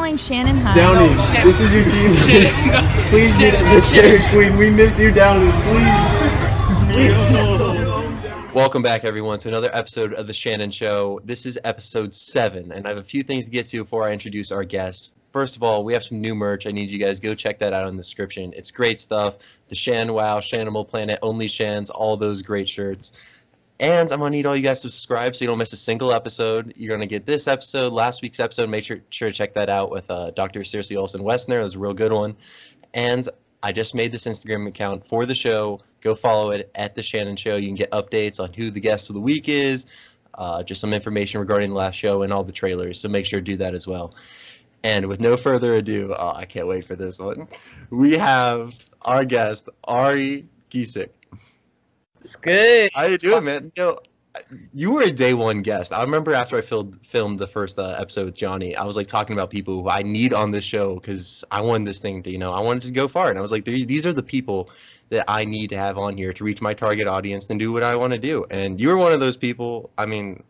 Calling Shannon High. Downey, this is your team. Please meet us at Dairy Queen. We miss you, Downey. Please. Welcome back, everyone, to another episode of The Shanon Show. This is episode seven, and I have a few things to get to before I introduce our guest. First of all, we have some new merch. I need you guys go check that out in the description. It's great stuff. The Shan Wow, Shanimal Planet, Only Shans, all those great shirts. And I'm gonna need all you guys to subscribe so you don't miss a single episode. You're gonna get this episode, last week's episode. Make sure, sure to check that out with uh, Dr. Cersei Olson Westner. Was a real good one. And I just made this Instagram account for the show. Go follow it at the Shanon Show. You can get updates on who the guest of the week is, uh, just some information regarding the last show and all the trailers. So make sure to do that as well. And with no further ado, oh, I can't wait for this one. We have our guest Ari Gieseck. It's good. How you doing, man? You, know, you were a day one guest. I remember after I filmed filmed the first uh, episode with Johnny, I was like talking about people who I need on this show because I wanted this thing to, you know, I wanted to go far, and I was like, these are the people that I need to have on here to reach my target audience and do what I want to do. And you were one of those people. I mean,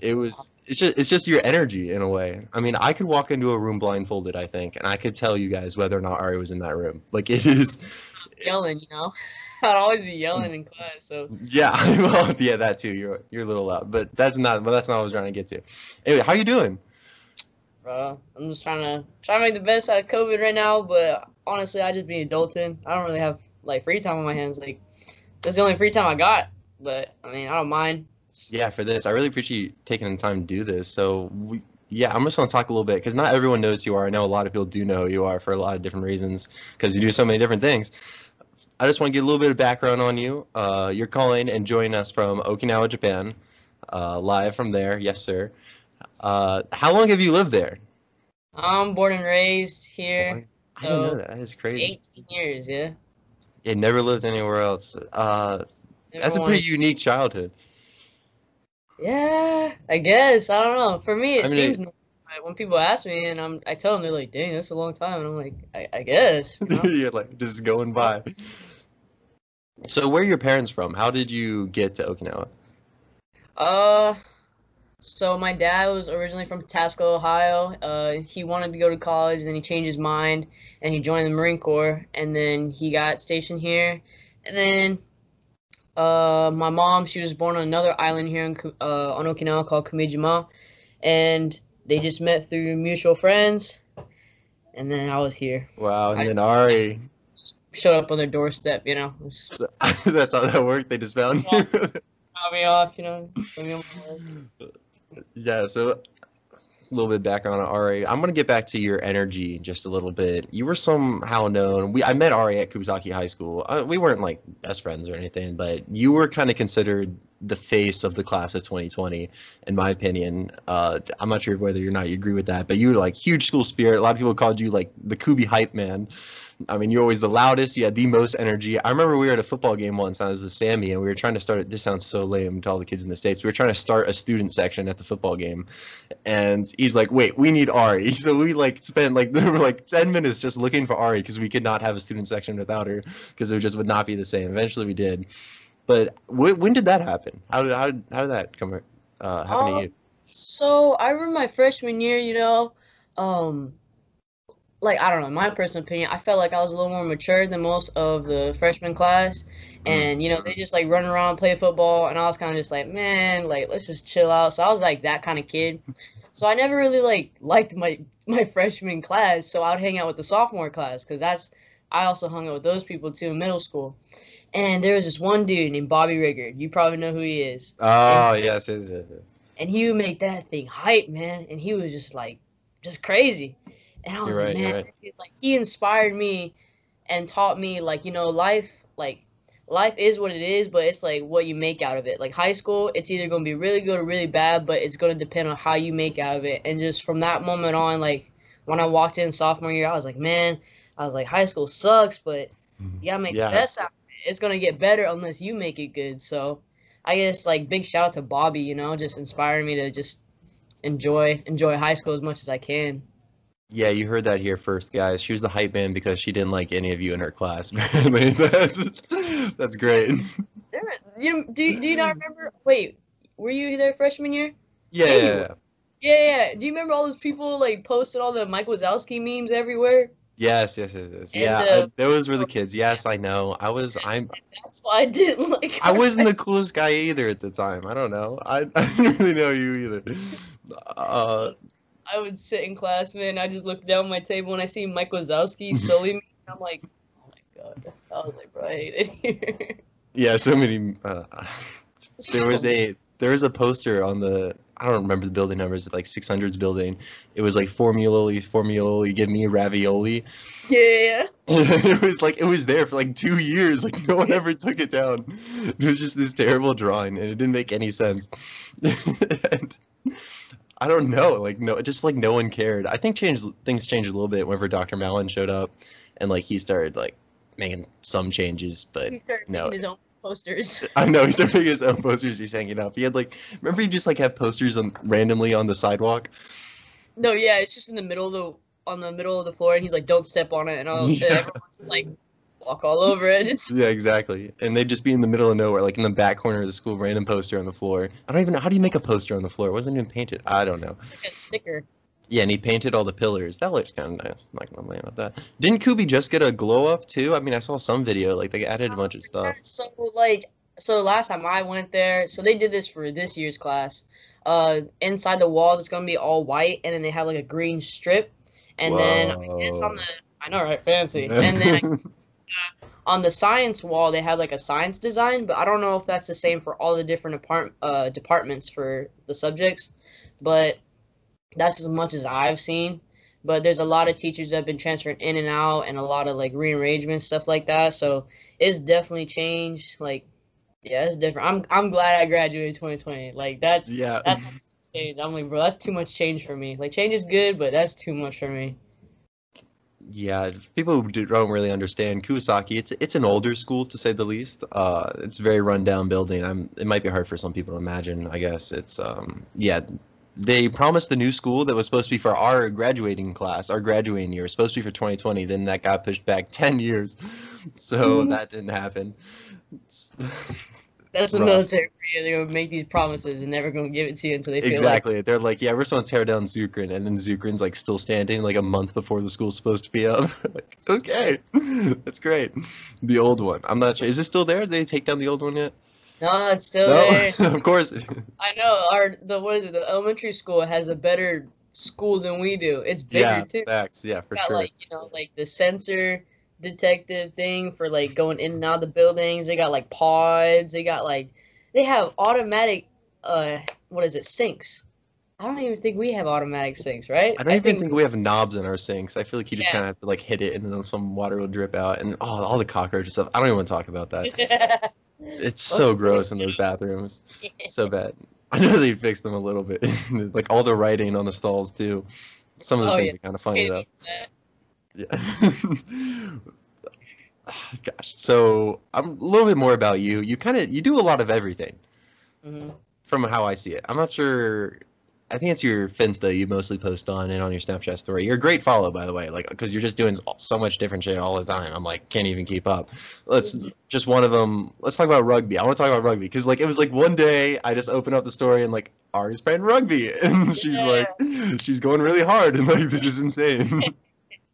it was it's just it's just your energy in a way. I mean, I could walk into a room blindfolded, I think, and I could tell you guys whether or not Ari was in that room. Like it is yelling, you know. I'd always be yelling in class, so yeah, well, yeah, that too. You're you're a little loud, but that's not. But that's not what I was trying to get to. Anyway, how you doing? Uh, I'm just trying to try to make the best out of COVID right now, but honestly, I just be adulting. I don't really have like free time on my hands. Like that's the only free time I got. But I mean, I don't mind. Yeah, for this, I really appreciate you taking the time to do this. So we, yeah, I'm just gonna talk a little bit because not everyone knows who you are. I know a lot of people do know who you are for a lot of different reasons because you do so many different things. I just want to get a little bit of background on you. Uh, you're calling and joining us from Okinawa, Japan, uh, live from there. Yes, sir. Uh, how long have you lived there? I'm born and raised here. I didn't know that. That's crazy. 18 years, yeah. Yeah, never lived anywhere else. Uh, that's a pretty unique childhood. Yeah, I guess. I don't know. For me, it I mean, seems. It, when people ask me and I'm, I tell them they're like, "Dang, that's a long time," and I'm like, "I, I guess." You know? You're like just going by. So, where are your parents from? How did you get to Okinawa? Uh, so my dad was originally from Pasco, Ohio. Uh, he wanted to go to college, and then he changed his mind, and he joined the Marine Corps, and then he got stationed here, and then uh, my mom, she was born on another island here in, uh, on Okinawa called Kumejima, and they just met through mutual friends, and then I was here. Wow, and I, then Ari showed up on their doorstep, you know. That's how that worked. They just found you. Me off, you know. yeah. So a little bit back on Ari. I'm gonna get back to your energy just a little bit. You were somehow known. We I met Ari at Kubasaki High School. Uh, we weren't like best friends or anything, but you were kind of considered the face of the class of 2020, in my opinion. Uh, I'm not sure whether or not you agree with that, but you were like huge school spirit. A lot of people called you like the Kubi hype man. I mean, you're always the loudest. You had the most energy. I remember we were at a football game once. I was the Sammy, and we were trying to start. This sounds so lame to all the kids in the states. We were trying to start a student section at the football game, and he's like, "Wait, we need Ari." So we like spent like there were like ten minutes just looking for Ari because we could not have a student section without her because it just would not be the same. Eventually, we did. But wh- when did that happen? How did how did, how did that come uh, happen to uh, you? So I remember my freshman year. You know, um, like I don't know, my personal opinion, I felt like I was a little more mature than most of the freshman class. Mm-hmm. And you know, they just like run around, play football, and I was kind of just like, man, like let's just chill out. So I was like that kind of kid. So I never really like liked my my freshman class. So I would hang out with the sophomore class because that's I also hung out with those people too in middle school. And there was this one dude named Bobby Riggard. You probably know who he is. Oh and, yes, yes, yes, yes. And he would make that thing hype, man. And he was just like, just crazy. And I was you're like, right, man, right. like he inspired me and taught me like, you know, life like life is what it is, but it's like what you make out of it. Like high school, it's either gonna be really good or really bad, but it's gonna depend on how you make out of it. And just from that moment on, like when I walked in sophomore year, I was like, man, I was like, high school sucks, but mm-hmm. you gotta make yeah. the best out of it. It's gonna get better unless you make it good. So I guess like big shout out to Bobby, you know, just inspiring me to just enjoy enjoy high school as much as I can. Yeah, you heard that here first, guys. She was the hype man because she didn't like any of you in her class. that's that's great. You do, do you not remember? Wait, were you there freshman year? Yeah. Yeah, yeah. Do you remember all those people like posted all the Mike Wazowski memes everywhere? Yes, yes, yes, yes. And, Yeah, uh, I- those were the kids. Yes, I know. I was, I'm, That's why I didn't like. I wasn't the coolest guy either at the time. I don't know. I, I didn't really know you either. Uh, I would sit in class, man. I just look down my table and I see Mike Wazowski silly me. I'm like, oh my god. I was like, bro, I hate it here. yeah, so many. Uh, there was a there was a poster on the I don't remember the building numbers, like 600s building. It was like formuloli, formuloli, give me ravioli. yeah. Yeah. It was like it was there for like two years. Like no one ever took it down. It was just this terrible drawing, and it didn't make any sense. And I don't know, like no, just like no one cared. I think changed things changed a little bit whenever Dr. Mallon showed up, and like he started like making some changes, but He started no. making his own posters. I know he's making his own posters. He's hanging up. He had like remember he just like have posters on randomly on the sidewalk. No, yeah, it's just in the middle of the on the middle of the floor, and he's like, "Don't step on it," and I'll Yeah. everyone's like walk all over it. Yeah, exactly. And they'd just be in the middle of nowhere, like in the back corner of the school, random poster on the floor. I don't even know how do you make a poster on the floor? It wasn't even painted. I don't know. like a sticker. Yeah, and he painted all the pillars. That looks kind of nice. I'm not gonna lie about that. Didn't Kubi just get a glow up too? I mean, I saw some video like they added a bunch of stuff. So like, so last time I went there, so they did this for this year's class. Uh, inside the walls, it's gonna be all white, and then they have like a green strip, and then I guess on the I know right, fancy, and then on the science wall they have like a science design, but I don't know if that's the same for all the different apart- uh, departments for the subjects, but that's as much as I've seen. But there's a lot of teachers that have been transferring in and out, and a lot of like rearrangement stuff like that. So it's definitely changed. Like, yeah, it's different. I'm I'm glad I graduated 2020. Like that's yeah. that's. I'm like, bro, that's too much change for me. Like change is good, but that's too much for me. Yeah, people who do- don't really understand Kubasaki, it's it's an older school to say the least. Uh, it's a very rundown building. I'm it might be hard for some people to imagine. I guess it's um yeah. They promised the new school that was supposed to be for our graduating class, our graduating year, supposed to be for 2020. Then that got pushed back 10 years, so Mhm. that didn't happen. That's the Rough. military for you. They're gonna make these promises and never gonna give it to you until they feel like exactly. They're like, yeah, we're just gonna tear down Zukeran, and then Zukeran's like still standing like a month before the school's supposed to be up. like, okay, that's great. The old one. I'm not sure. Is it still there? Did they take down the old one yet? No, it's still there. Of course. I know. Our the what is it? The elementary school has a better school than we do. It's bigger yeah, too. facts. Yeah, for got sure. like you know like the sensor detective thing for like going in and out of the buildings. They got like pods. They got like they have automatic uh what is it sinks. I don't even think we have automatic sinks, right? I don't even think, we have knobs in our sinks. I feel like you just Yeah. kind of have to like hit it, and then some water will drip out, and oh, all the cockroach stuff. I don't even want to talk about that. It's so gross in those bathrooms. So bad. I know they fixed them a little bit, like all the writing on the stalls too. Some of those Oh, things are kind of funny though. Yeah. Gosh. So I'm a little bit more about you. You kind of you do a lot of everything hmm from how I see it. I'm not sure. I think it's your fence Finsta you mostly post on and on your Snapchat story. You're a great follow, by the way, like because you're just doing so much different shit all the time. I'm like can't even keep up. Let's just one of them. Let's talk about rugby. I want to talk about rugby because like it was like one day I just opened up the story and like Ari's playing rugby and she's Yeah. like she's going really hard and like this is insane.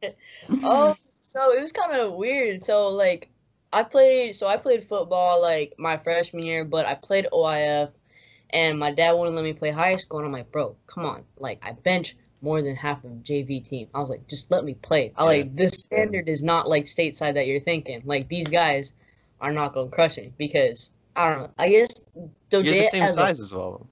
oh, so it was kind of weird. So like, I played. So I played football like my freshman year, but I played OIF, and my dad wouldn't let me play high school. And I'm like, bro, come on. Like I bench more than half of JV team. I was like, just let me play. I like this standard is not like stateside that you're thinking. Like these guys are not gonna crush me because I don't know. I guess You're the same as a size as all of them.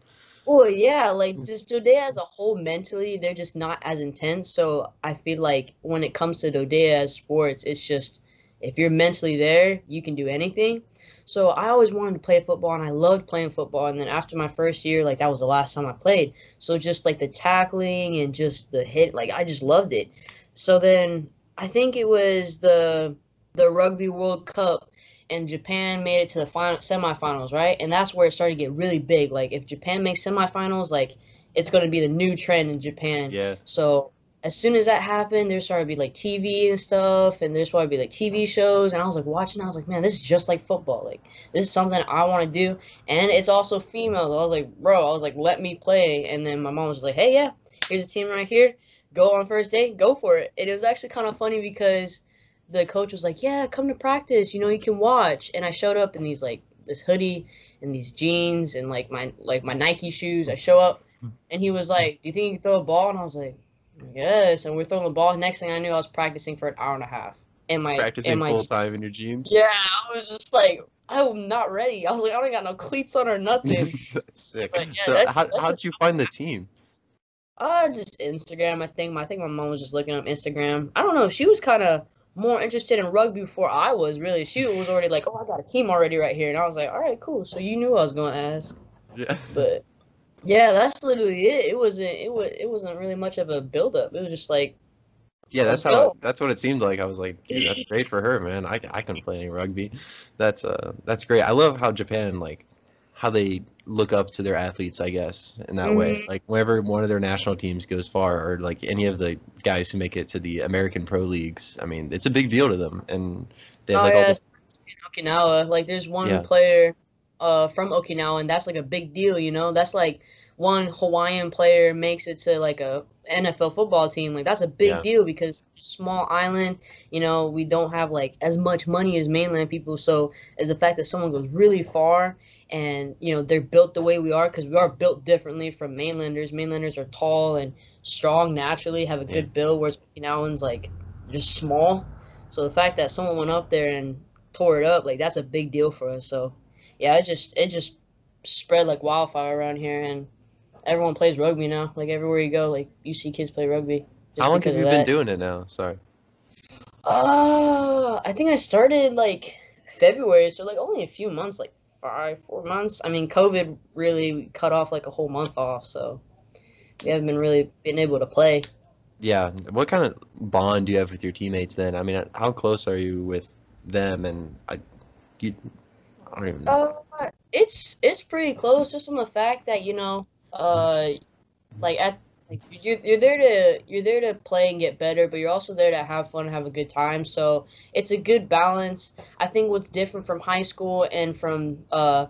Well, yeah, like mm. just DoDEA as a whole mentally, they're just not as intense. So I feel like when it comes to DoDEA as sports, it's just if you're mentally there, you can do anything. So I always wanted to play football and I loved playing football. And then after my first year, like that was the last time I played. So just like the tackling and just the hit, like I just loved it. So then I think it was the the Rugby World Cup and Japan made it to the final semifinals, right? And that's where it started to get really big. Like if Japan makes semifinals, like it's going to be the new trend in Japan. Yeah. So as soon as that happened, there started to be like TV and stuff, and there's to be like TV shows, and I was like watching. I was like, man, this is just like football. Like this is something I want to do, and it's also female. I was like, bro, I was like, let me play. And then my mom was like, hey, yeah, here's a team right here. Go on first day, go for it. And it was actually kind of funny because the coach was like, yeah, come to practice. You know, you can watch. And I showed up in these like this hoodie and these jeans and like my like my Nike shoes. I show up, and he was like, do you think you can throw a ball? And I was like Yes, and we're throwing the ball. Next thing I knew, I was practicing for an hour and a half. And my practicing my, full time in your jeans. Yeah, I was just like, I'm not ready. I was like, I don't got no cleats on or nothing. that's sick. But, yeah, so that's, how how did you find the team? Uh, just Instagram. I think. I think my mom was just looking up Instagram. I don't know. She was kind of more interested in rugby before I was. Really, she was already like, oh, I got a team already right here, and I was like, all right, cool. So you knew I was going to ask. Yeah. But yeah, that's literally it. It wasn't it was it wasn't really much of a build up. It was just like yeah, that's how it, that's what it seemed like. I was like, dude, that's great for her, man. I, I couldn't play any rugby. That's uh that's great. I love how Japan like how they look up to their athletes, I guess, in that mm-hmm. way. Like whenever one of their national teams goes far, or like any of the guys who make it to the American pro leagues, I mean, it's a big deal to them. And they have, oh, like yeah, all the... Okinawa. Like there's one yeah. player uh, from Okinawa, and that's like a big deal, you know. That's like one Hawaiian player makes it to like a NFL football team. Like that's a big yeah. deal because small island, you know, we don't have like as much money as mainland people. So the fact that someone goes really far and you know they're built the way we are because we are built differently from mainlanders. Mainlanders are tall and strong naturally, have a good yeah. build, whereas Okinawans like just small. So the fact that someone went up there and tore it up, like that's a big deal for us. So yeah, it just it just spread like wildfire around here, and everyone plays rugby now. Like everywhere you go, like you see kids play rugby. How long have you been doing it now? Sorry. Uh, I think I started like February, so like only a few months, like five, four months. I mean, COVID really cut off like a whole month off, so we haven't been really been able to play. Yeah. What kind of bond do you have with your teammates then? I mean, how close are you with them? And I, you, I don't even know. Uh, it's it's pretty close, just on the fact that you know, uh, like at like you're, you're there to you're there to play and get better, but you're also there to have fun and have a good time. So it's a good balance. I think what's different from high school and from uh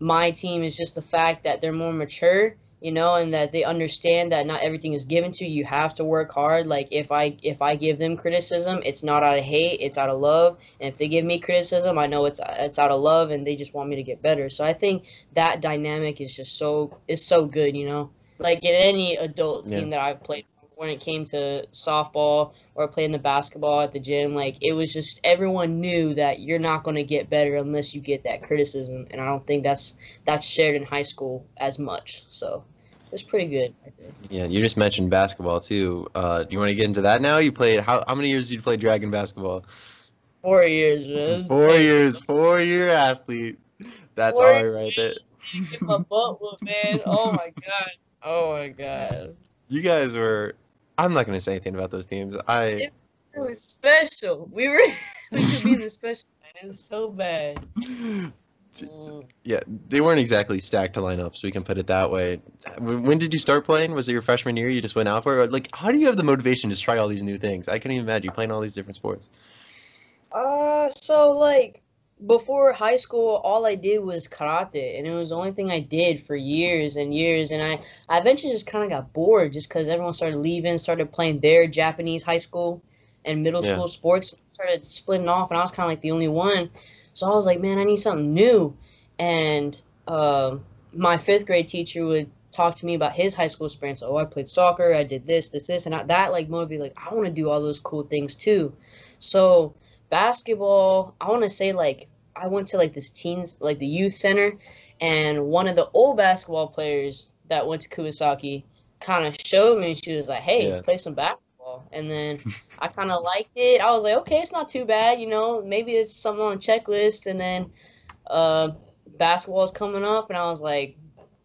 my team is just the fact that they're more mature you know, and that they understand that not everything is given to you. You have to work hard. Like if I if I give them criticism, it's not out of hate, it's out of love. And if they give me criticism, I know it's it's out of love and they just want me to get better. So I think that dynamic is just so is so good, you know. Like in any adult team yeah. that I've played when it came to softball or playing the basketball at the gym, like it was just everyone knew that you're not going to get better unless you get that criticism, and I don't think that's that's shared in high school as much. So it's pretty good. I think. Yeah, you just mentioned basketball too. Uh, you want to get into that now? You played how? How many years did you play Dragon basketball? Four years, man. Four years, four year athlete. That's all right there. Get my butt whooped, man. Oh my god. Oh my god. You guys were. I'm not gonna say anything about those teams. I. It, it was special. We were. we could be in the special. Man. It was so bad. Mm. Yeah, they weren't exactly stacked to line up, so we can put it that way. When did you start playing? Was it your freshman year? You just went out for it? Like, how do you have the motivation to try all these new things? I couldn't even imagine you playing all these different sports. Uh, so like before high school, all I did was karate, and it was the only thing I did for years and years. And I, I eventually just kind of got bored, just because everyone started leaving, started playing their Japanese high school and middle yeah. school sports, started splitting off, and I was kind of like the only one. So I was like, man, I need something new. And uh, my fifth grade teacher would talk to me about his high school experience. Oh, I played soccer, I did this, this, this, and I, that like motivated. Like I want to do all those cool things too. So basketball, I want to say like I went to like this teens, like the youth center, and one of the old basketball players that went to Kubasaki kind of showed me. She was like, "Hey, yeah. play some basketball." And then I kind of liked it. I was like, okay, it's not too bad, you know. Maybe it's something on the checklist. And then uh, basketball is coming up, and I was like,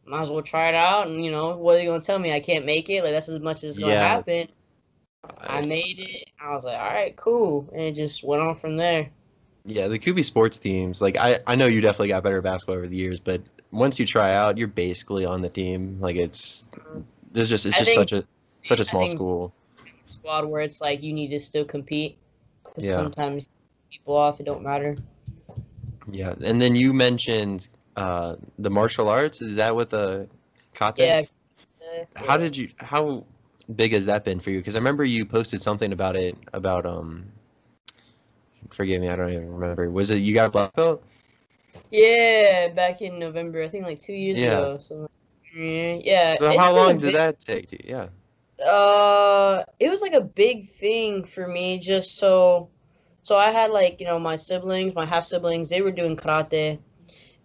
might as well try it out. And you know, what are you gonna tell me? I can't make it. Like that's as much as gonna happen. I made it. I was like, all right, cool, and it just went on from there. Yeah, the Kubi sports teams. Like I, I know you definitely got better at basketball over the years, but once you try out, you're basically on the team. Like it's there's just it's just think, such a such a small school squad where it's like you need to still compete. Because Yeah. sometimes people off, it don't matter. Yeah, and then you mentioned uh, the martial arts. Is that what the kate? Yeah. How did you? How big has that been for you? Because I remember you posted something about it. About um. Forgive me, I don't even remember. Was it you got a black belt? Yeah, back in November, I think like two years Yeah. ago. So yeah. So how long did big- that take you? Yeah. Uh, it was like a big thing for me, just so. So I had like you know my siblings, my half siblings, they were doing karate,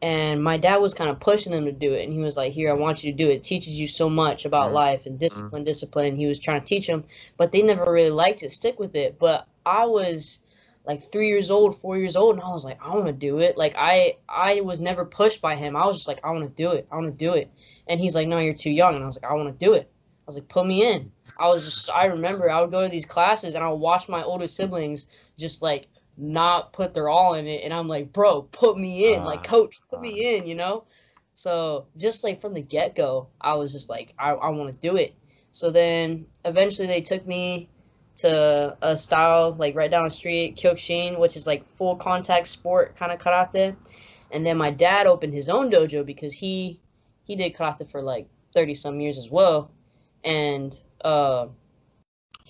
and my dad was kind of pushing them to do it, and he was like, "Here, I want you to do it. It teaches you so much about Mhm. life and discipline, discipline." He was trying to teach them, but they never really liked it, stick with it. But I was like three years old, four years old, and I was like, I want to do it. Like I, I was never pushed by him. I was just like, I want to do it. I want to do it. And he's like, No, you're too young. And I was like, I want to do it. I was like, Put me in. I was just, I remember I would go to these classes and I would watch my older siblings just like not put their all in it, and I'm like, Bro, put me in. like, Ah, coach, put me in. You know. So just like from the get go, I was just like, I, I want to do it. So then eventually they took me to a style like right down the street, Kyokushin, which is like full contact sport kind of karate. And then my dad opened his own dojo because he he did karate for like thirty some years as well, and uh,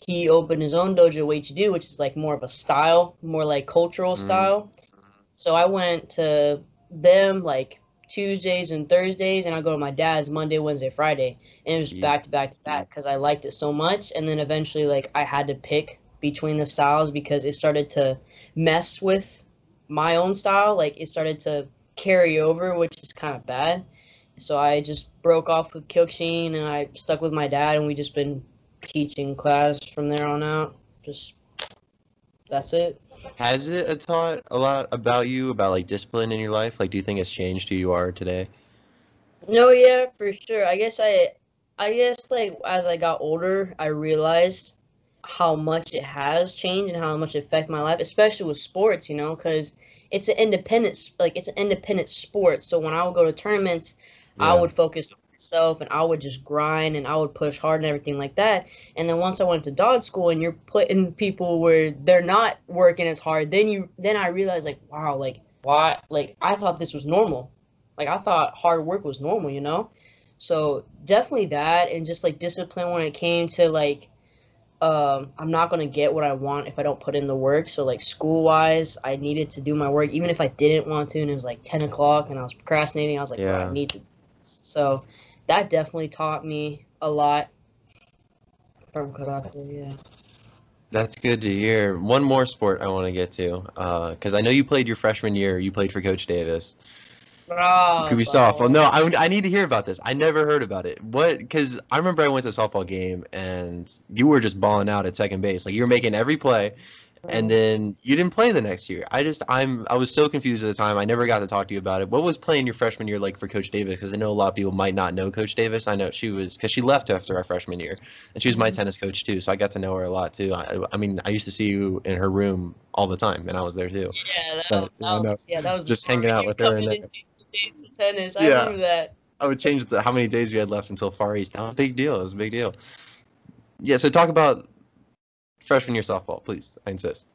he opened his own dojo HD, which is like more of a style, more like cultural Mhm. style. So I went to them like Tuesdays and Thursdays, and I go to my dad's Monday, Wednesday, Friday, and it was Yeah. back to back to back because I liked it so much. And then eventually, like I had to pick between the styles because it started to mess with my own style. Like it started to carry over, which is kind of bad. So I just broke off with Kyokushin and I stuck with my dad, and we just been teaching class from there on out. Just that's it. Has it taught a lot about you about like discipline in your life? Like, do you think it's changed who you are today? No, yeah, for sure. I guess I, I guess like as I got older, I realized how much it has changed and how much it affected my life, especially with sports. You know, because it's an independent, like it's an independent sport. So when I would go to tournaments, I would focus on myself and I would just grind and I would push hard and everything like that. And then once I went to dog school and you're putting people where they're not working as hard, then you then I realized like wow, like why like I thought this was normal. Like I thought hard work was normal, you know? So definitely that and just like discipline when it came to like um, I'm not gonna get what I want if I don't put in the work. So like school wise, I needed to do my work even if I didn't want to, and it was like 10 o'clock and I was procrastinating. I was like, "Bro, Yeah. I need to. So that definitely taught me a lot from karate. Yeah. That's good to hear. One more sport I want to get to, uh, because I know you played your freshman year. You played for Coach Davis. Oh, Could be softball. No, I, I need to hear about this. I never heard about it. What? Because I remember I went to a softball game and you were just balling out at second base. Like you were making every play, and then you didn't play the next year. I just I'm I was so confused at the time. I never got to talk to you about it. What was playing your freshman year like for Coach Davis? Because I know a lot of people might not know Coach Davis. I know she was because she left after our freshman year, and she was my Mhm. tennis coach too. So I got to know her a lot too. I, I mean, I used to see you in her room all the time, and I was there too. Yeah, that, But, that yeah, was, yeah, that was Just hanging out with her and days tennis. I Yeah. that. I would change the how many days we had left until Far East. A big deal. It was a big deal. Yeah. So talk about freshman year softball, please. I insist.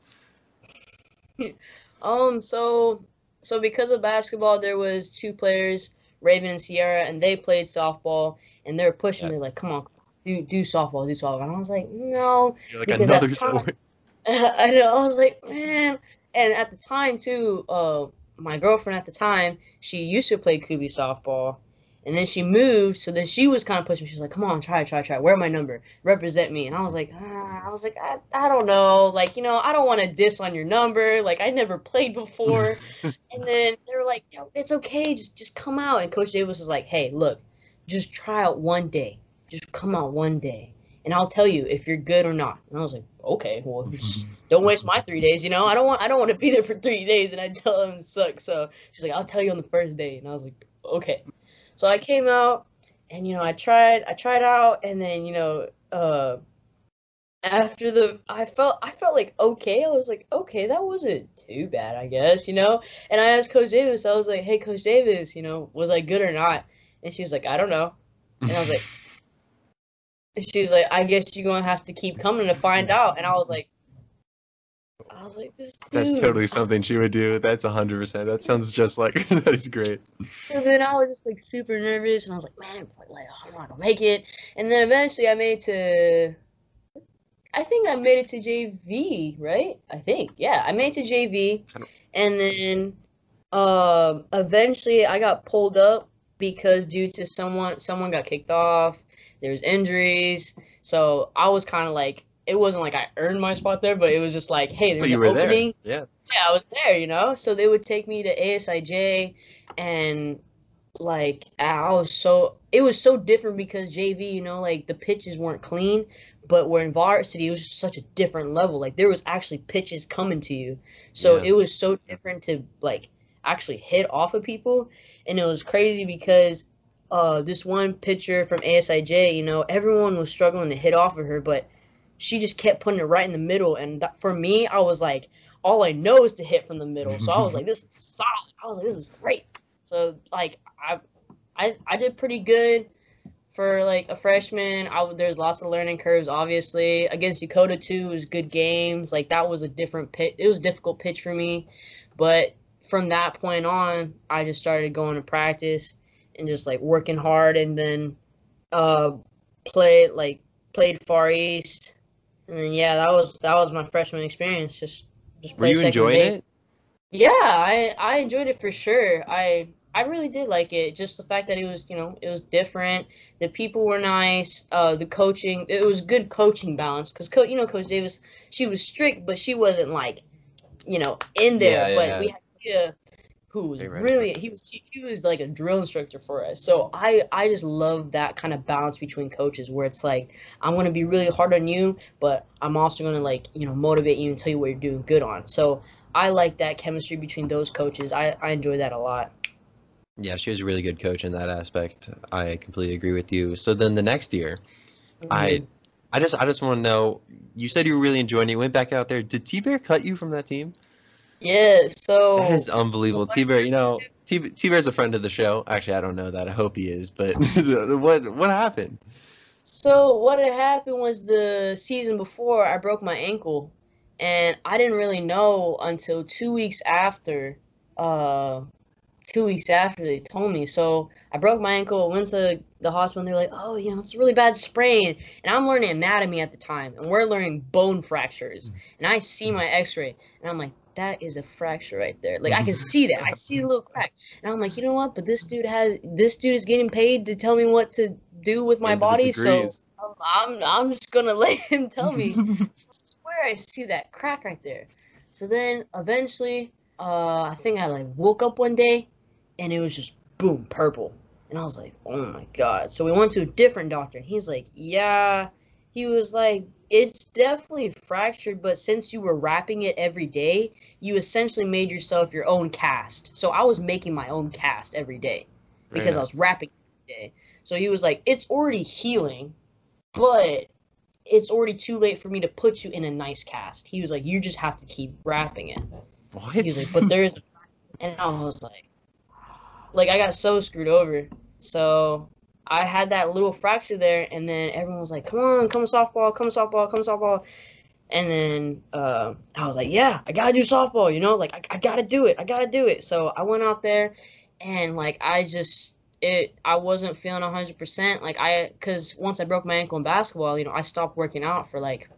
Um, so so because of basketball, there was two players, Raven and Sierra, and they played softball, and they were pushing me like, "Come on, do do softball, do softball." And I was like, "No." You're like another the sport. I know. I was like, man. And at the time too, uh, my girlfriend at the time, she used to play Kubi softball, and then she moved. So then she was kind of pushing. me. She was like, "Come on, try, try, try. Wear my number, represent me." And I was like, ah, I was like, I, I don't know. Like, you know, I don't want to diss on your number. Like, I never played before. and then they were like, no, it's okay. Just, just come out. And Coach Davis was like, hey, look, just try out one day. Just come out one day and I'll tell you if you're good or not. And I was like, okay, well, just don't waste my three days. You know, I don't want, I don't want to be there for three days and I tell them it sucks. So she's like, I'll tell you on the first day. And I was like, okay. So I came out and you know, I tried, I tried out, and then you know, uh, after the, I felt, I felt like okay. I was like, okay, that wasn't too bad, I guess, you know. And I asked Coach Davis, I was like, hey, Coach Davis, you know, was I good or not? And she was like, I don't know. And I was like, And she's like, I guess you're gonna have to keep coming to find out. And I was like, I was like, this dude. That's totally something she would do. That's hundred percent. That sounds just like her. That is great. So then I was just like super nervous, and I was like, man, like I'm not gonna make it. And then eventually I made it to. I think I made it to JV, right? I think, yeah, I made it to JV, and then um, eventually I got pulled up because due to someone someone got kicked off. There was injuries, so I was kind of like it wasn't like I earned my spot there, but it was just like, hey, there's an opening. there. Yeah. Yeah, I was there, you know. So they would take me to ASIJ, and like I was so it was so different because JV, you know, like the pitches weren't clean, but we're in varsity, it was just such a different level. Like there was actually pitches coming to you, so Yeah. it was so different to like actually hit off of people, and it was crazy because uh this one pitcher from ASIJ, you know, everyone was struggling to hit off of her, but she just kept putting it right in the middle, and that, for me, I was like all I know is to hit from the middle. So I was like, this is solid. I was like, this is great. So like I I I did pretty good for like a freshman. I there's lots of learning curves obviously. Against Dakota too was good games. Like that was a different pitch. It was difficult pitch for me. But from that point on, I just started going to practice and just like working hard and then uh played like played Far East. And yeah, that was that was my freshman experience. Just just Were you enjoying base. it? Yeah, I I enjoyed it for sure. I I really did like it. Just the fact that it was, you know, it was different. The people were nice. Uh, the coaching, it was good coaching balance. Cause co- you know, Coach Davis, she was strict, but she wasn't like, you know, in there. Yeah, but yeah, we had Leah, who was really he was he, was like a drill instructor for us. So I I just love that kind of balance between coaches where it's like I'm gonna be really hard on you, but I'm also gonna like you know motivate you and tell you what you're doing good on. So I like that chemistry between those coaches. I, I enjoy that a lot. Yeah, she was a really good coach in that aspect. I completely agree with you. So then the next year, mm-hmm. I I just I just want to know. You said you were really enjoying it. You went back out there. Did T Bear cut you from that team? Yeah. So That is unbelievable. T Bear, you know, T Bear's a friend of the show. Actually, I don't know that. I hope he is. But what what happened? so what had happened was the season before I broke my ankle, and I didn't really know until two weeks after. Uh, two weeks after they told me. So I broke my ankle, went to the hospital, and they're like, "Oh, you know, it's a really bad sprain." And I'm learning anatomy at the time, and we're learning bone fractures. And I see my X-ray, and I'm like, "That is a fracture right there. Like I can see that. I see a little crack." And I'm like, "You know what? But this dude has this dude is getting paid to tell me what to do with my Those body, so. I'm, I'm I'm just gonna let him tell me." I swear I see that crack right there. So then eventually, uh, I think I like woke up one day and it was just boom, purple. And I was like, oh my god. So we went to a different doctor and he's like, yeah. He was like, it's definitely fractured, but since you were wrapping it every day, you essentially made yourself your own cast. So I was making my own cast every day because I was nice. wrapping every day. So he was like, it's already healing, but it's already too late for me to put you in a nice cast. He was like, you just have to keep wrapping it. What? He's like, but there's, and I was like, like I got so screwed over. So I had that little fracture there, and then everyone was like, come on, come softball, come softball, come softball. And then uh, I was like, yeah, I gotta do softball, you know, like I, I gotta do it, I gotta do it. So I went out there, and like I just it I wasn't feeling hundred percent. Like I, cause once I broke my ankle in basketball, you know, I stopped working out for like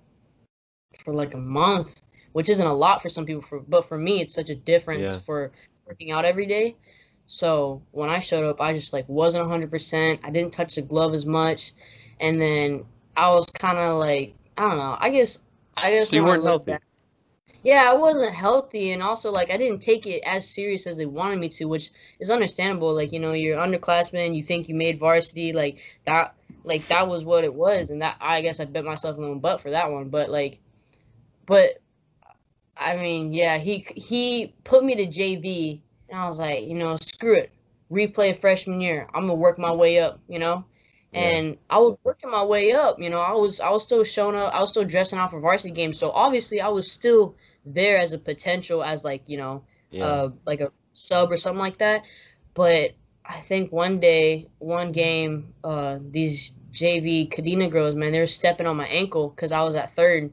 for like a month, which isn't a lot for some people. For but for me, it's such a difference Yeah. for working out every day. So when I showed up, I just like wasn't hundred percent. I didn't touch the glove as much, and then I was kind of like I don't know. I guess I guess So you weren't healthy. back- yeah, I wasn't healthy, and also like I didn't take it as serious as they wanted me to, which is understandable. Like you know, you're underclassmen, you think you made varsity, like that, like that was what it was, and that I guess I bit myself in the butt for that one. But like, but I mean, yeah, he he put me to JV, and I was like, you know, screw it, replay freshman year. I'm gonna work my way up, you know. Yeah. And I was working my way up, you know. I was I was still showing up. I was still dressing out for varsity games. So obviously, I was still there as a potential as like you know Yeah. uh, like a sub or something like that. But I think one day, one game, uh, these JV Kadena girls, man, they were stepping on my ankle because I was at third,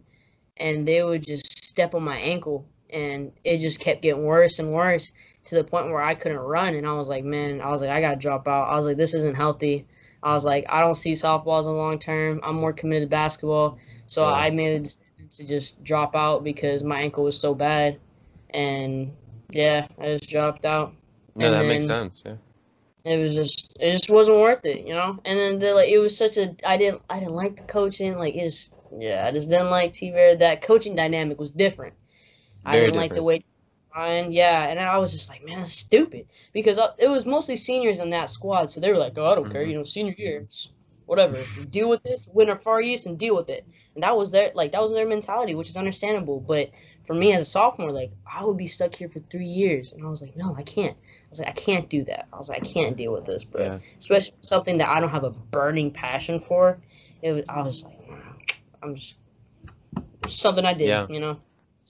and they would just step on my ankle, and it just kept getting worse and worse to the point where I couldn't run, and I was like, man, I was like, I gotta drop out. I was like, this isn't healthy. I was like, I don't see softball as a long term. I'm more committed to basketball, so yeah. I made a decision to just drop out because my ankle was so bad, and yeah, I just dropped out. Yeah, and that makes sense. Yeah it was just it just wasn't worth it, you know. And then the, like it was such a I didn't I didn't like the coaching. Like it's yeah, I just didn't like T Bear. That coaching dynamic was different. Very I didn't different. like the way and yeah, and I was just like, man, that's stupid because uh, it was mostly seniors in that squad, so they were like, oh, I don't mm-hmm. care, you know, senior year, it's whatever, deal with this, win a Far East, and deal with it. And that was their like that was their mentality, which is understandable. But for me as a sophomore, like I would be stuck here for three years, and I was like, no, I can't. I was like, I can't do that. I was like, I can't deal with this, bro. Yeah. Especially something that I don't have a burning passion for. It was, I was like, I'm just something I did, yeah. you know.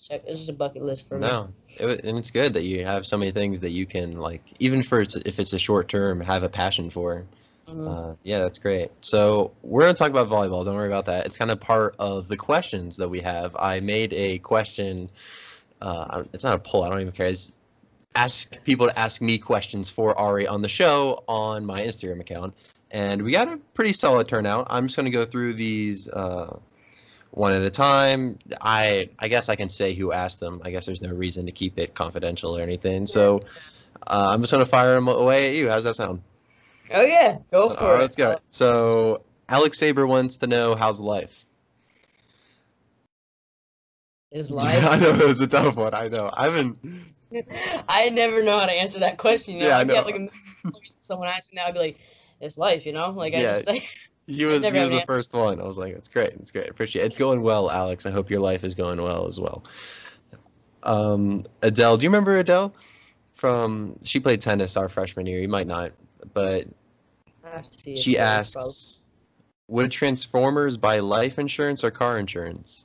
Check. This is a bucket list for me. No, it, and it's good that you have so many things that you can like, even for it's, if it's a short term, have a passion for. Mm-hmm. Uh, yeah, that's great. So we're gonna talk about volleyball. Don't worry about that. It's kind of part of the questions that we have. I made a question. Uh, it's not a poll. I don't even care. It's ask people to ask me questions for Ari on the show on my Instagram account, and we got a pretty solid turnout. I'm just gonna go through these uh, one at a time. I I guess I can say who asked them. I guess there's no reason to keep it confidential or anything. So uh, I'm just gonna fire them away at you. How's that sound? Oh yeah, go for it. Let's go. So Alex Saber wants to know how's life. Is life? I know it's a tough one. I know. I haven't. I never know how to answer that question. You know? Yeah, I know. Get, like, someone asks me now, I'd be like, "It's life," you know. Like I yeah. just. Like, he was he was the first one. I was like, "It's great. It's great. Appreciate it. It's going well, Alex. I hope your life is going well as well." Um, Adele, do you remember Adele? From she played tennis our freshman year. You might not, but she asks, "Would Transformers buy life insurance or car insurance?"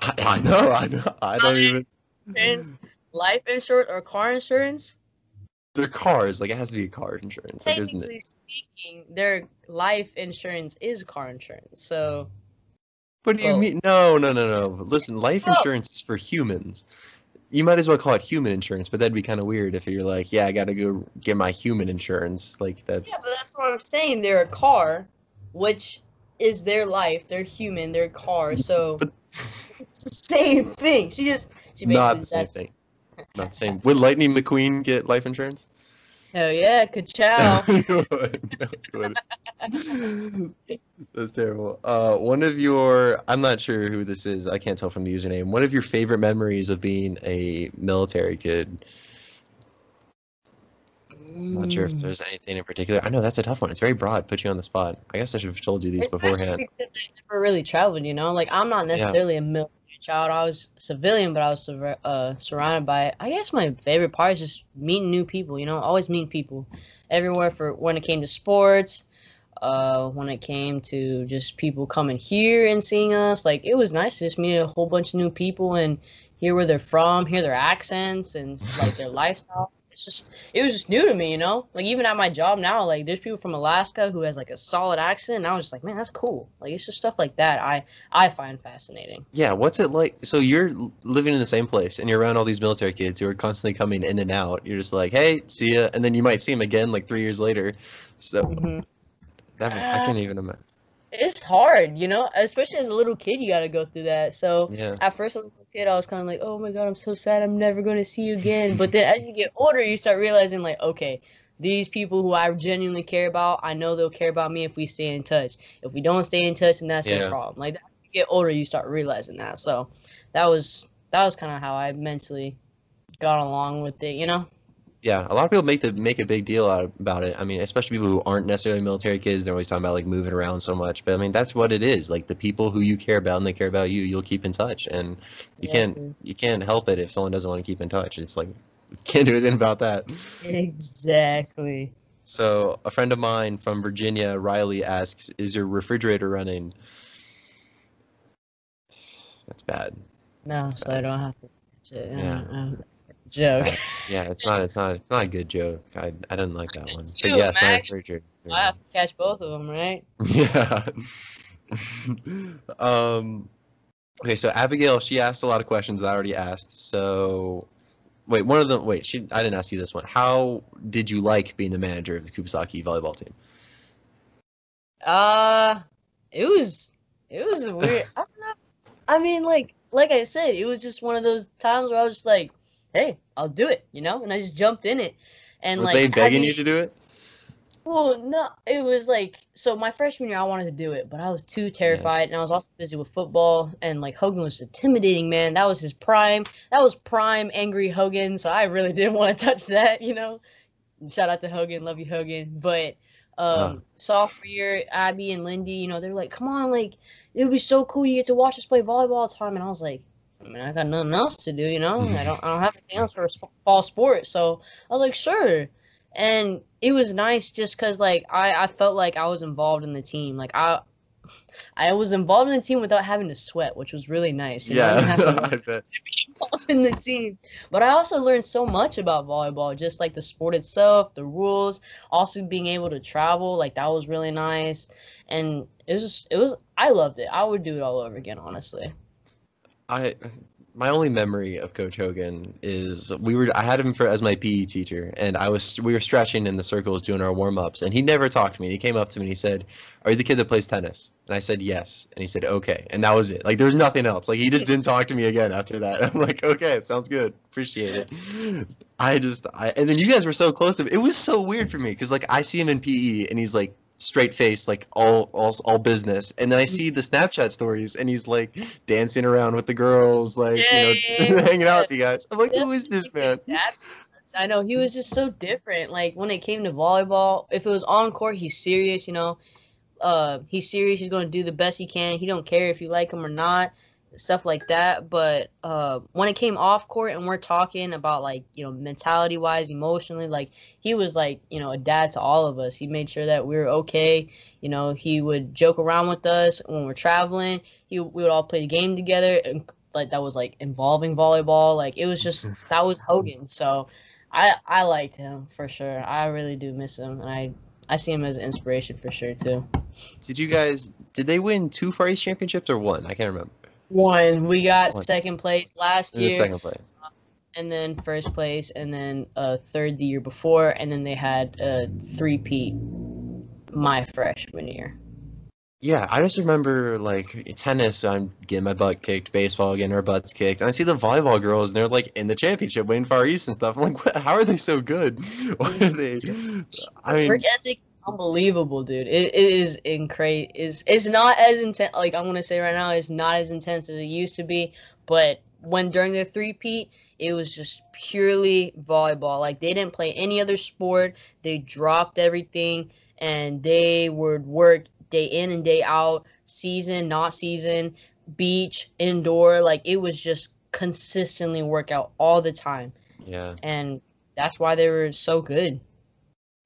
I, I know, I know, I don't even. Life insurance or car insurance? They're cars. Like it has to be car insurance. Like, speaking, their life insurance is car insurance. So. What do you mean? No, no, no, no. Listen, life insurance is for humans you might as well call it human insurance, but that'd be kind of weird if you're like, yeah, I got to go get my human insurance. Like that's. Yeah, but that's what I'm saying. They're a car, which is their life. They're human. They're a car. So it's the same thing. She just she not the same thing. Not the same. Would Lightning McQueen get life insurance? Hell yeah, ka-chow. That's terrible. Uh, one of your, I'm not sure who this is. I can't tell from the username. One of your favorite memories of being a military kid. I'm not sure if mm. there's anything in particular. I know that's a tough one. It's very broad. Put you on the spot. I guess I should have told you these Especially beforehand. Because I never really traveled, you know. Like I'm not necessarily yeah. a military child. I was civilian, but I was uh, surrounded by it. I guess my favorite part is just meeting new people. You know, always meeting people everywhere. For when it came to sports, uh, when it came to just people coming here and seeing us, like it was nice to just meet a whole bunch of new people and hear where they're from, hear their accents and like their lifestyle it's just it was just new to me, you know. Like even at my job now, like there's people from Alaska who has like a solid accent, and I was just like, man, that's cool. Like it's just stuff like that I I find fascinating. Yeah, what's it like? So you're living in the same place, and you're around all these military kids who are constantly coming in and out. You're just like, hey, see ya, and then you might see them again like three years later. So mm-hmm. that I can't even imagine it's hard, you know, especially as a little kid, you got to go through that. So yeah. at first, as a little kid, I was kind of like, oh my god, I'm so sad, I'm never going to see you again. but then as you get older, you start realizing like, okay, these people who I genuinely care about, I know they'll care about me if we stay in touch. If we don't stay in touch, then that's yeah. problem. Like as you get older, you start realizing that. So that was that was kind of how I mentally got along with it, you know yeah, a lot of people make the make a big deal out about it. I mean, especially people who aren't necessarily military kids. They're always talking about like moving around so much, but I mean, that's what it is. Like the people who you care about and they care about you, you'll keep in touch, and you yeah. can't you can't help it if someone doesn't want to keep in touch. It's like can't do anything about that. Exactly. So a friend of mine from Virginia, Riley, asks, "Is your refrigerator running?" That's bad. No, so I don't have to. yeah. Joke. Yeah, it's not. It's not. It's not a good joke. I I didn't like that one. But yes, Max- Frazier. I have to catch both of them, right? Yeah. um. Okay, so Abigail, she asked a lot of questions that I already asked. So, wait, one of them. Wait, she. I didn't ask you this one. How did you like being the manager of the Kubasaki volleyball team? Uh, it was it was weird. I don't know. I mean, like like I said, it was just one of those times where I was just like, "Hey, I'll do it," you know, and I just jumped in it. And Were like, they begging you to do it? Well, no, it was like so. My freshman year, I wanted to do it, but I was too terrified, and I was also busy with football. And like Hogan was intimidating, man. That was his prime. That was prime angry Hogan. So I really didn't want to touch that, you know. Shout out to Hogan, love you, Hogan. But um, Huh. sophomore year, Abby and Lindy, you know, they're like, "Come on, like it would be so cool. You get to watch us play volleyball all the time." And I was like, "I mean, I got nothing else to do, you know. I don't, I don't have anything else for fall sports, So I was like, "Sure." and it was nice just because like I, I felt like I was involved in the team. Like I I was involved in the team without having to sweat, which was really nice. You know, I Yeah, have to I bet. be involved in the team. But I also learned so much about volleyball, just like the sport itself, the rules, also being able to travel, like that was really nice. And it was just it was I loved it. I would do it all over again, honestly. I my only memory of Coach Hogan is we were I had him for as my PE teacher and I was we were stretching in the circles doing our warm ups and he never talked to me. He came up to me and he said, "Are you the kid that plays tennis?" And I said, "Yes." And he said, "Okay." And that was it. Like there was nothing else. Like he just didn't talk to me again after that. I'm like, "Okay, sounds good. Appreciate it." I just I and then you guys were so close to me. It was so weird for me cuz like I see him in PE and he's like straight face like all all all business and then I see the Snapchat stories and he's like dancing around with the girls like you know Yeah. hanging out with you guys. I'm like who is this man? I know he was just so different. Like when it came to volleyball, if it was on court, he's serious. You know, uh, he's serious. He's gonna do the best he can. He don't care if you like him or not, stuff like that. But uh, when it came off court and we're talking about like you know mentality wise, emotionally, like he was like you know a dad to all of us. He made sure that we were okay. You know, he would joke around with us when we're traveling. He we would all play the game together. And, like that was like involving volleyball. Like it was just that was Hogan. So I I liked him for sure. I really do miss him, and I I see him as inspiration for sure too. Did you guys did they win two Far East championships or one? I can't remember. One, we got One. second place last year, second place. and then first place, and then uh, third the year before, and then they had a three-peat my freshman year. Yeah, I just remember like tennis, I'm getting my butt kicked, baseball getting our butts kicked, and I see the volleyball girls and they're like in the championship winning Far East and stuff. I'm like, what, how are they so good? Why are they? I mean, Work ethic, unbelievable, dude. It, it is incre is it's not as intense. Like I'm gonna say right now, it's not as intense as it used to be. But when during their three-peat, it was just purely volleyball. Like they didn't play any other sport. They dropped everything and they would work day in and day out, season, not season, beach, indoor. Like it was just consistently workout all the time, yeah. and that's why they were so good.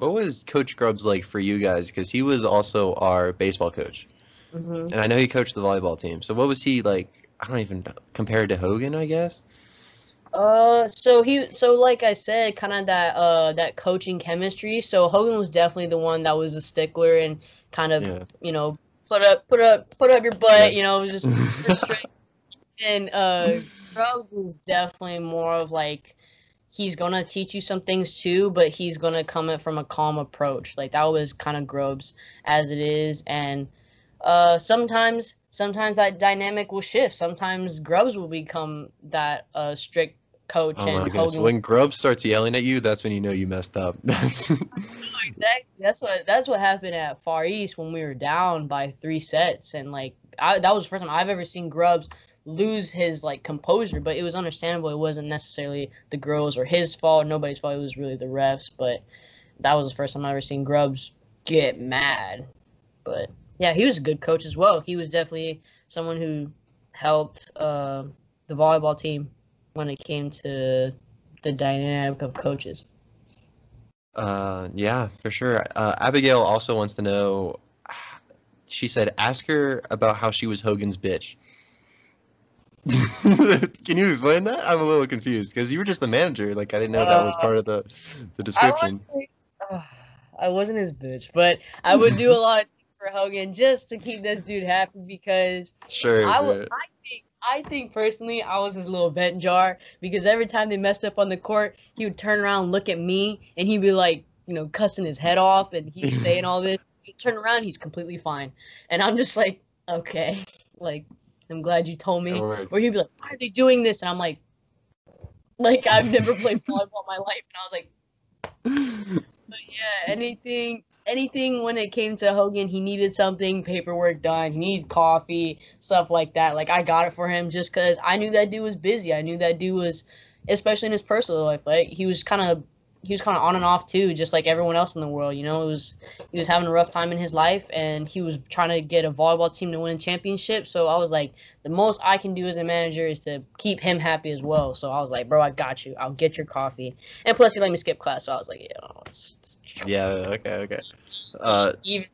What was Coach Grubbs like for you guys? Because he was also our baseball coach, hmm and I know he coached the volleyball team. So what was he like? I don't even know, compared to Hogan, I guess. Uh, so he, so like I said, kind of that uh that coaching chemistry. So Hogan was definitely the one that was a stickler and kind of Yeah. you know put up put up put up your butt. Yeah. You know, just strict. And uh, Grubbs was definitely more of like he's gonna teach you some things too, but he's gonna come in from a calm approach. Like that was kind of Grubbs as it is, and uh, sometimes sometimes that dynamic will shift. Sometimes Grubbs will become that uh strict coach, Oh my and goodness! When Grubbs starts yelling at you, that's when you know you messed up. That's Exactly. That's what that's what happened at Far East when we were down by three sets, and like I, that was the first time I've ever seen Grubbs lose his like composure. But it was understandable. It wasn't necessarily the girls or his fault, nobody's fault. It was really the refs. But that was the first time I ever seen Grubbs get mad. But yeah, he was a good coach as well. He was definitely someone who helped uh, the volleyball team when it came to the dynamic of coaches. Uh, yeah, for sure. Uh, Abigail also wants to know. She said, "Ask her about how she was Hogan's bitch." Can you explain that? I'm a little confused because you were just the manager. Like I didn't know that was Uh, part of the the I description. wasn't, uh, I wasn't his bitch, but I would do a lot of things for Hogan just to keep this dude happy because Sure. I, I think I think personally I was his little vent jar because every time they messed up on the court, he would turn around and look at me and he'd be like, you know, cussing his head off and he's saying all this. He'd turn around, he's completely fine. And I'm just like, okay, like I'm glad you told me. Or he'd be like, why are they doing this? And I'm like, like I've never played volleyball in my life. And I was like, but yeah, anything anything when it came to Hogan, he needed something, paperwork done, he needed coffee, stuff like that. Like I got it for him just cuz I knew that dude was busy. I knew that dude was especially in his personal life, like he was kind of he was kind of on and off too, just like everyone else in the world. You know, it was he was having a rough time in his life, and he was trying to get a volleyball team to win a championship. So I was like, the most I can do as a manager is to keep him happy as well. So I was like, bro, I got you. I'll get your coffee, and plus he let me skip class. So I was like, yeah, it's, it's yeah. Okay. Okay. Uh, even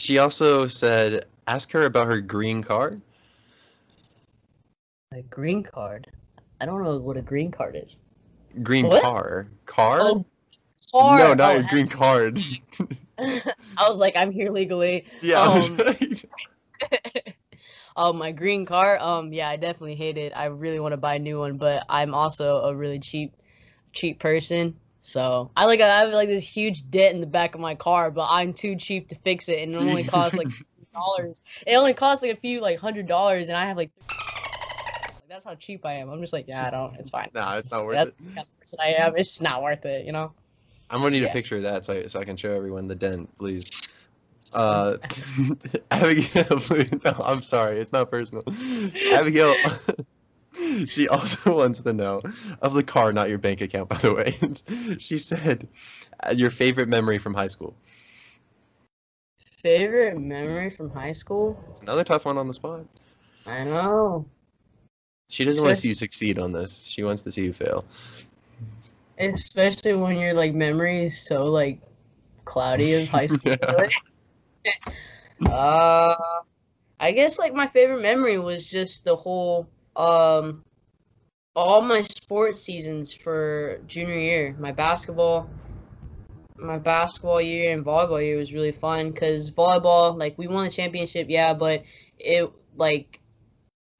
she also said, ask her about her green card. a green card. I don't know what a green card is. Green What? car. Car. Oh, card. No, not Oh, a green card. I was like, I'm here legally. yeah. Um, like- Oh, my green car. Um, yeah, I definitely hate it. I really want to buy a new one, but I'm also a really cheap, cheap person. So I like I have like this huge dent in the back of my car, but I'm too cheap to fix it, and it only costs like dollars. It only costs like a few like hundred dollars, and I have like. That's how cheap I am. I'm just like, yeah, I don't. It's fine. nah, it's not worth That's it. the kind of person I am. It's just not worth it, you know. I'm gonna need a picture of that so I, so I can show everyone the dent, please. Uh, Abigail, no, I'm sorry, it's not personal. Abigail, she also wants to know of the car, not your bank account, by the way. she said, uh, your favorite memory from high school. Favorite memory from high school? It's another tough one on the spot. I know. She doesn't want to see you succeed on this. She wants to see you fail. Especially when your like memory is so like cloudy of high school. uh, I guess like my favorite memory was just the whole um, all my sports seasons for junior year. My basketball, my basketball year and volleyball year was really fun because volleyball, like we won the championship, yeah, but it like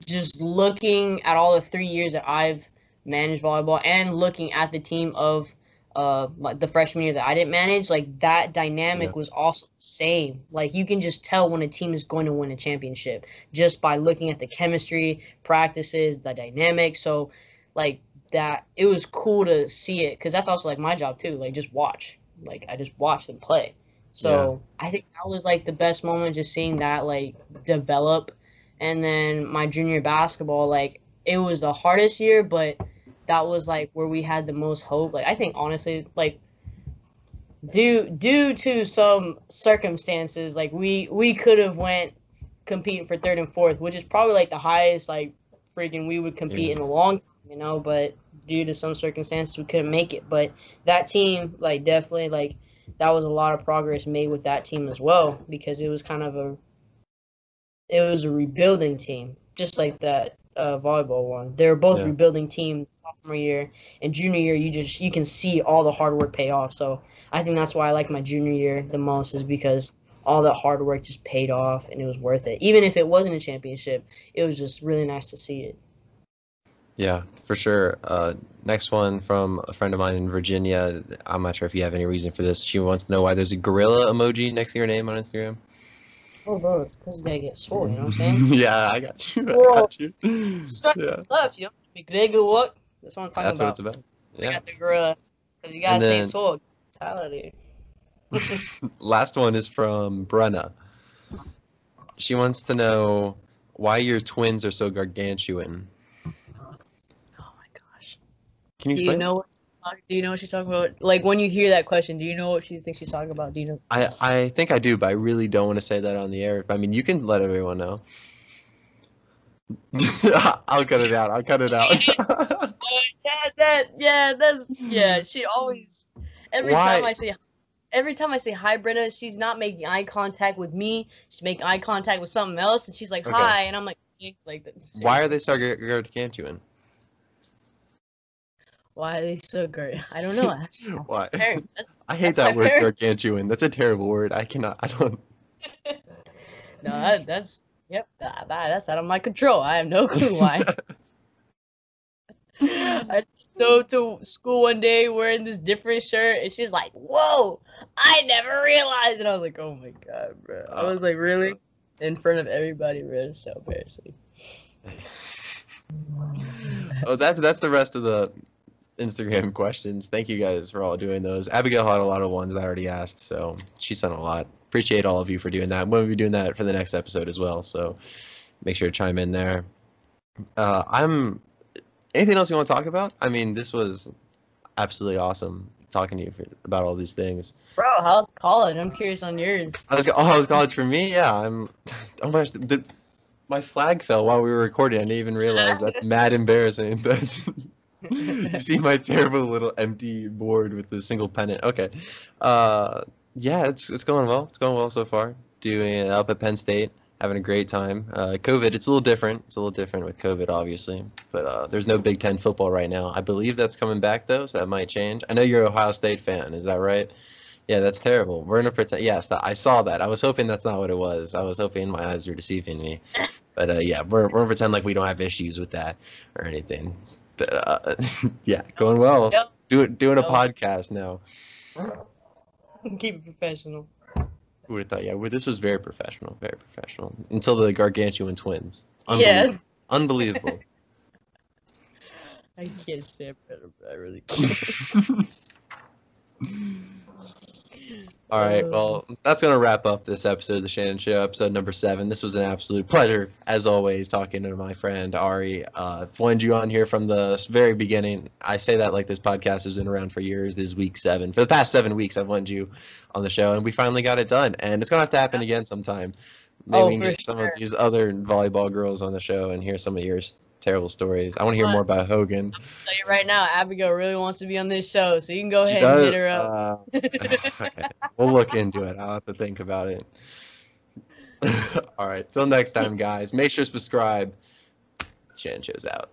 just looking at all the three years that I've managed volleyball and looking at the team of uh the freshman year that I didn't manage, like that dynamic Yeah. was also the same. Like you can just tell when a team is going to win a championship just by looking at the chemistry, practices, the dynamic. So like that it was cool to see it because that's also like my job too. Like just watch. Like I just watch them play. So I think that was like the best moment just seeing that like develop. And then my junior basketball, like it was the hardest year, but that was like where we had the most hope. Like I think honestly, like due due to some circumstances, like we we could have went competing for third and fourth, which is probably like the highest like freaking we would compete Yeah. in a long time, you know. But due to some circumstances, we couldn't make it. But that team, like definitely, like that was a lot of progress made with that team as well because it was kind of a it was a rebuilding team, just like that uh, volleyball one. They were both Yeah. rebuilding teams sophomore year and junior year. You just you can see all the hard work pay off. So I think that's why I like my junior year the most is because all that hard work just paid off and it was worth it. Even if it wasn't a championship, it was just really nice to see it. Yeah, for sure. Uh, next one from a friend of mine in Virginia. I'm not sure if you have any reason for this. She wants to know why there's a gorilla emoji next to your name on Instagram. Oh, bro, it's because you gotta get swole. You know what I'm saying? yeah, I got you. I Whoa. got you. Stuff, Yeah, stuff, you know. What? That's what I'm talking that's what it's about. I Yeah. got the gorilla. Because you gotta And stay then- swole. Mentality. Last one is from Brenna. She wants to know why your twins are so gargantuan. Oh my gosh. Can you Do you know what? Do you know what she's talking about? Like when you hear that question, do you know what she thinks she's talking about? Do you know? I I think I do, but I really don't want to say that on the air. I mean, you can let everyone know. I'll cut it out. I'll cut it out. yeah, that, yeah, that's, yeah. She always, every Why? time I say, every time I say hi, Brenda, she's not making eye contact with me. She's making eye contact with something else, and she's like Okay. hi, and I'm like like Why are they so gar- gargantuan? Why are they so great? I don't know. Why? I hate that word gargantuan. That's a terrible word. I cannot. I don't. no, that, that's yep. That, that, that's out of my control. I have no clue why. I go to school one day wearing this different shirt, and she's like, "Whoa, I never realized." And I was like, "Oh my god, bro!" I oh, was like, "Really?" In front of everybody, bro. It's so embarrassing. oh, that's that's the rest of the Instagram questions. Thank you guys for all doing those. Abigail had a lot of ones that I already asked, so she sent a lot. Appreciate all of you for doing that. We'll be doing that for the next episode as well, so make sure to chime in there. Uh, I'm. Anything else you want to talk about? I mean, this was absolutely awesome talking to you for, about all these things. Bro, how's college? I'm curious on yours. I was, oh, I was college for me. Yeah, I'm. Oh my gosh, the, my flag fell while we were recording. I didn't even realize. That's mad embarrassing. That's. you see my terrible little empty board with the single pennant. Okay. Uh, yeah, it's it's going well. It's going well so far. Doing up at Penn State, having a great time. Uh, COVID, it's a little different. It's a little different with COVID, obviously. But uh, there's no Big Ten football right now. I believe that's coming back though, so that might change. I know you're Ohio State fan. Is that right? Yeah, that's terrible. We're gonna pretend. Yes, I saw that. I was hoping that's not what it was. I was hoping my eyes were deceiving me. But uh, yeah, we're we're gonna pretend like we don't have issues with that or anything. Uh, yeah, going well. Yep. Do it, doing a podcast now. Keep it professional. Who would have thought? Yeah, well, this was very professional, very professional. Until the gargantuan twins. Yeah. Unbelievable. I can't stand better, but I really can't. All right, well, that's going to wrap up this episode of The Shanon Show, episode number seven. This was an absolute pleasure, as always, talking to my friend Ari. Uh, wanted you on here from the very beginning. I say that like this podcast has been around for years. This is week seven. For the past seven weeks, I've wanted you on the show, and we finally got it done. And it's going to have to happen again sometime. Maybe Oh, we can get some of these other volleyball girls on the show and hear some of your terrible stories. I want to hear more about Hogan. tell you right now, Abigail really wants to be on this show, so you can go She ahead and does- hit her up. uh, okay. We'll look into it. I'll have to think about it. All right. Till next time, guys. Make sure to subscribe. Shanon shows out.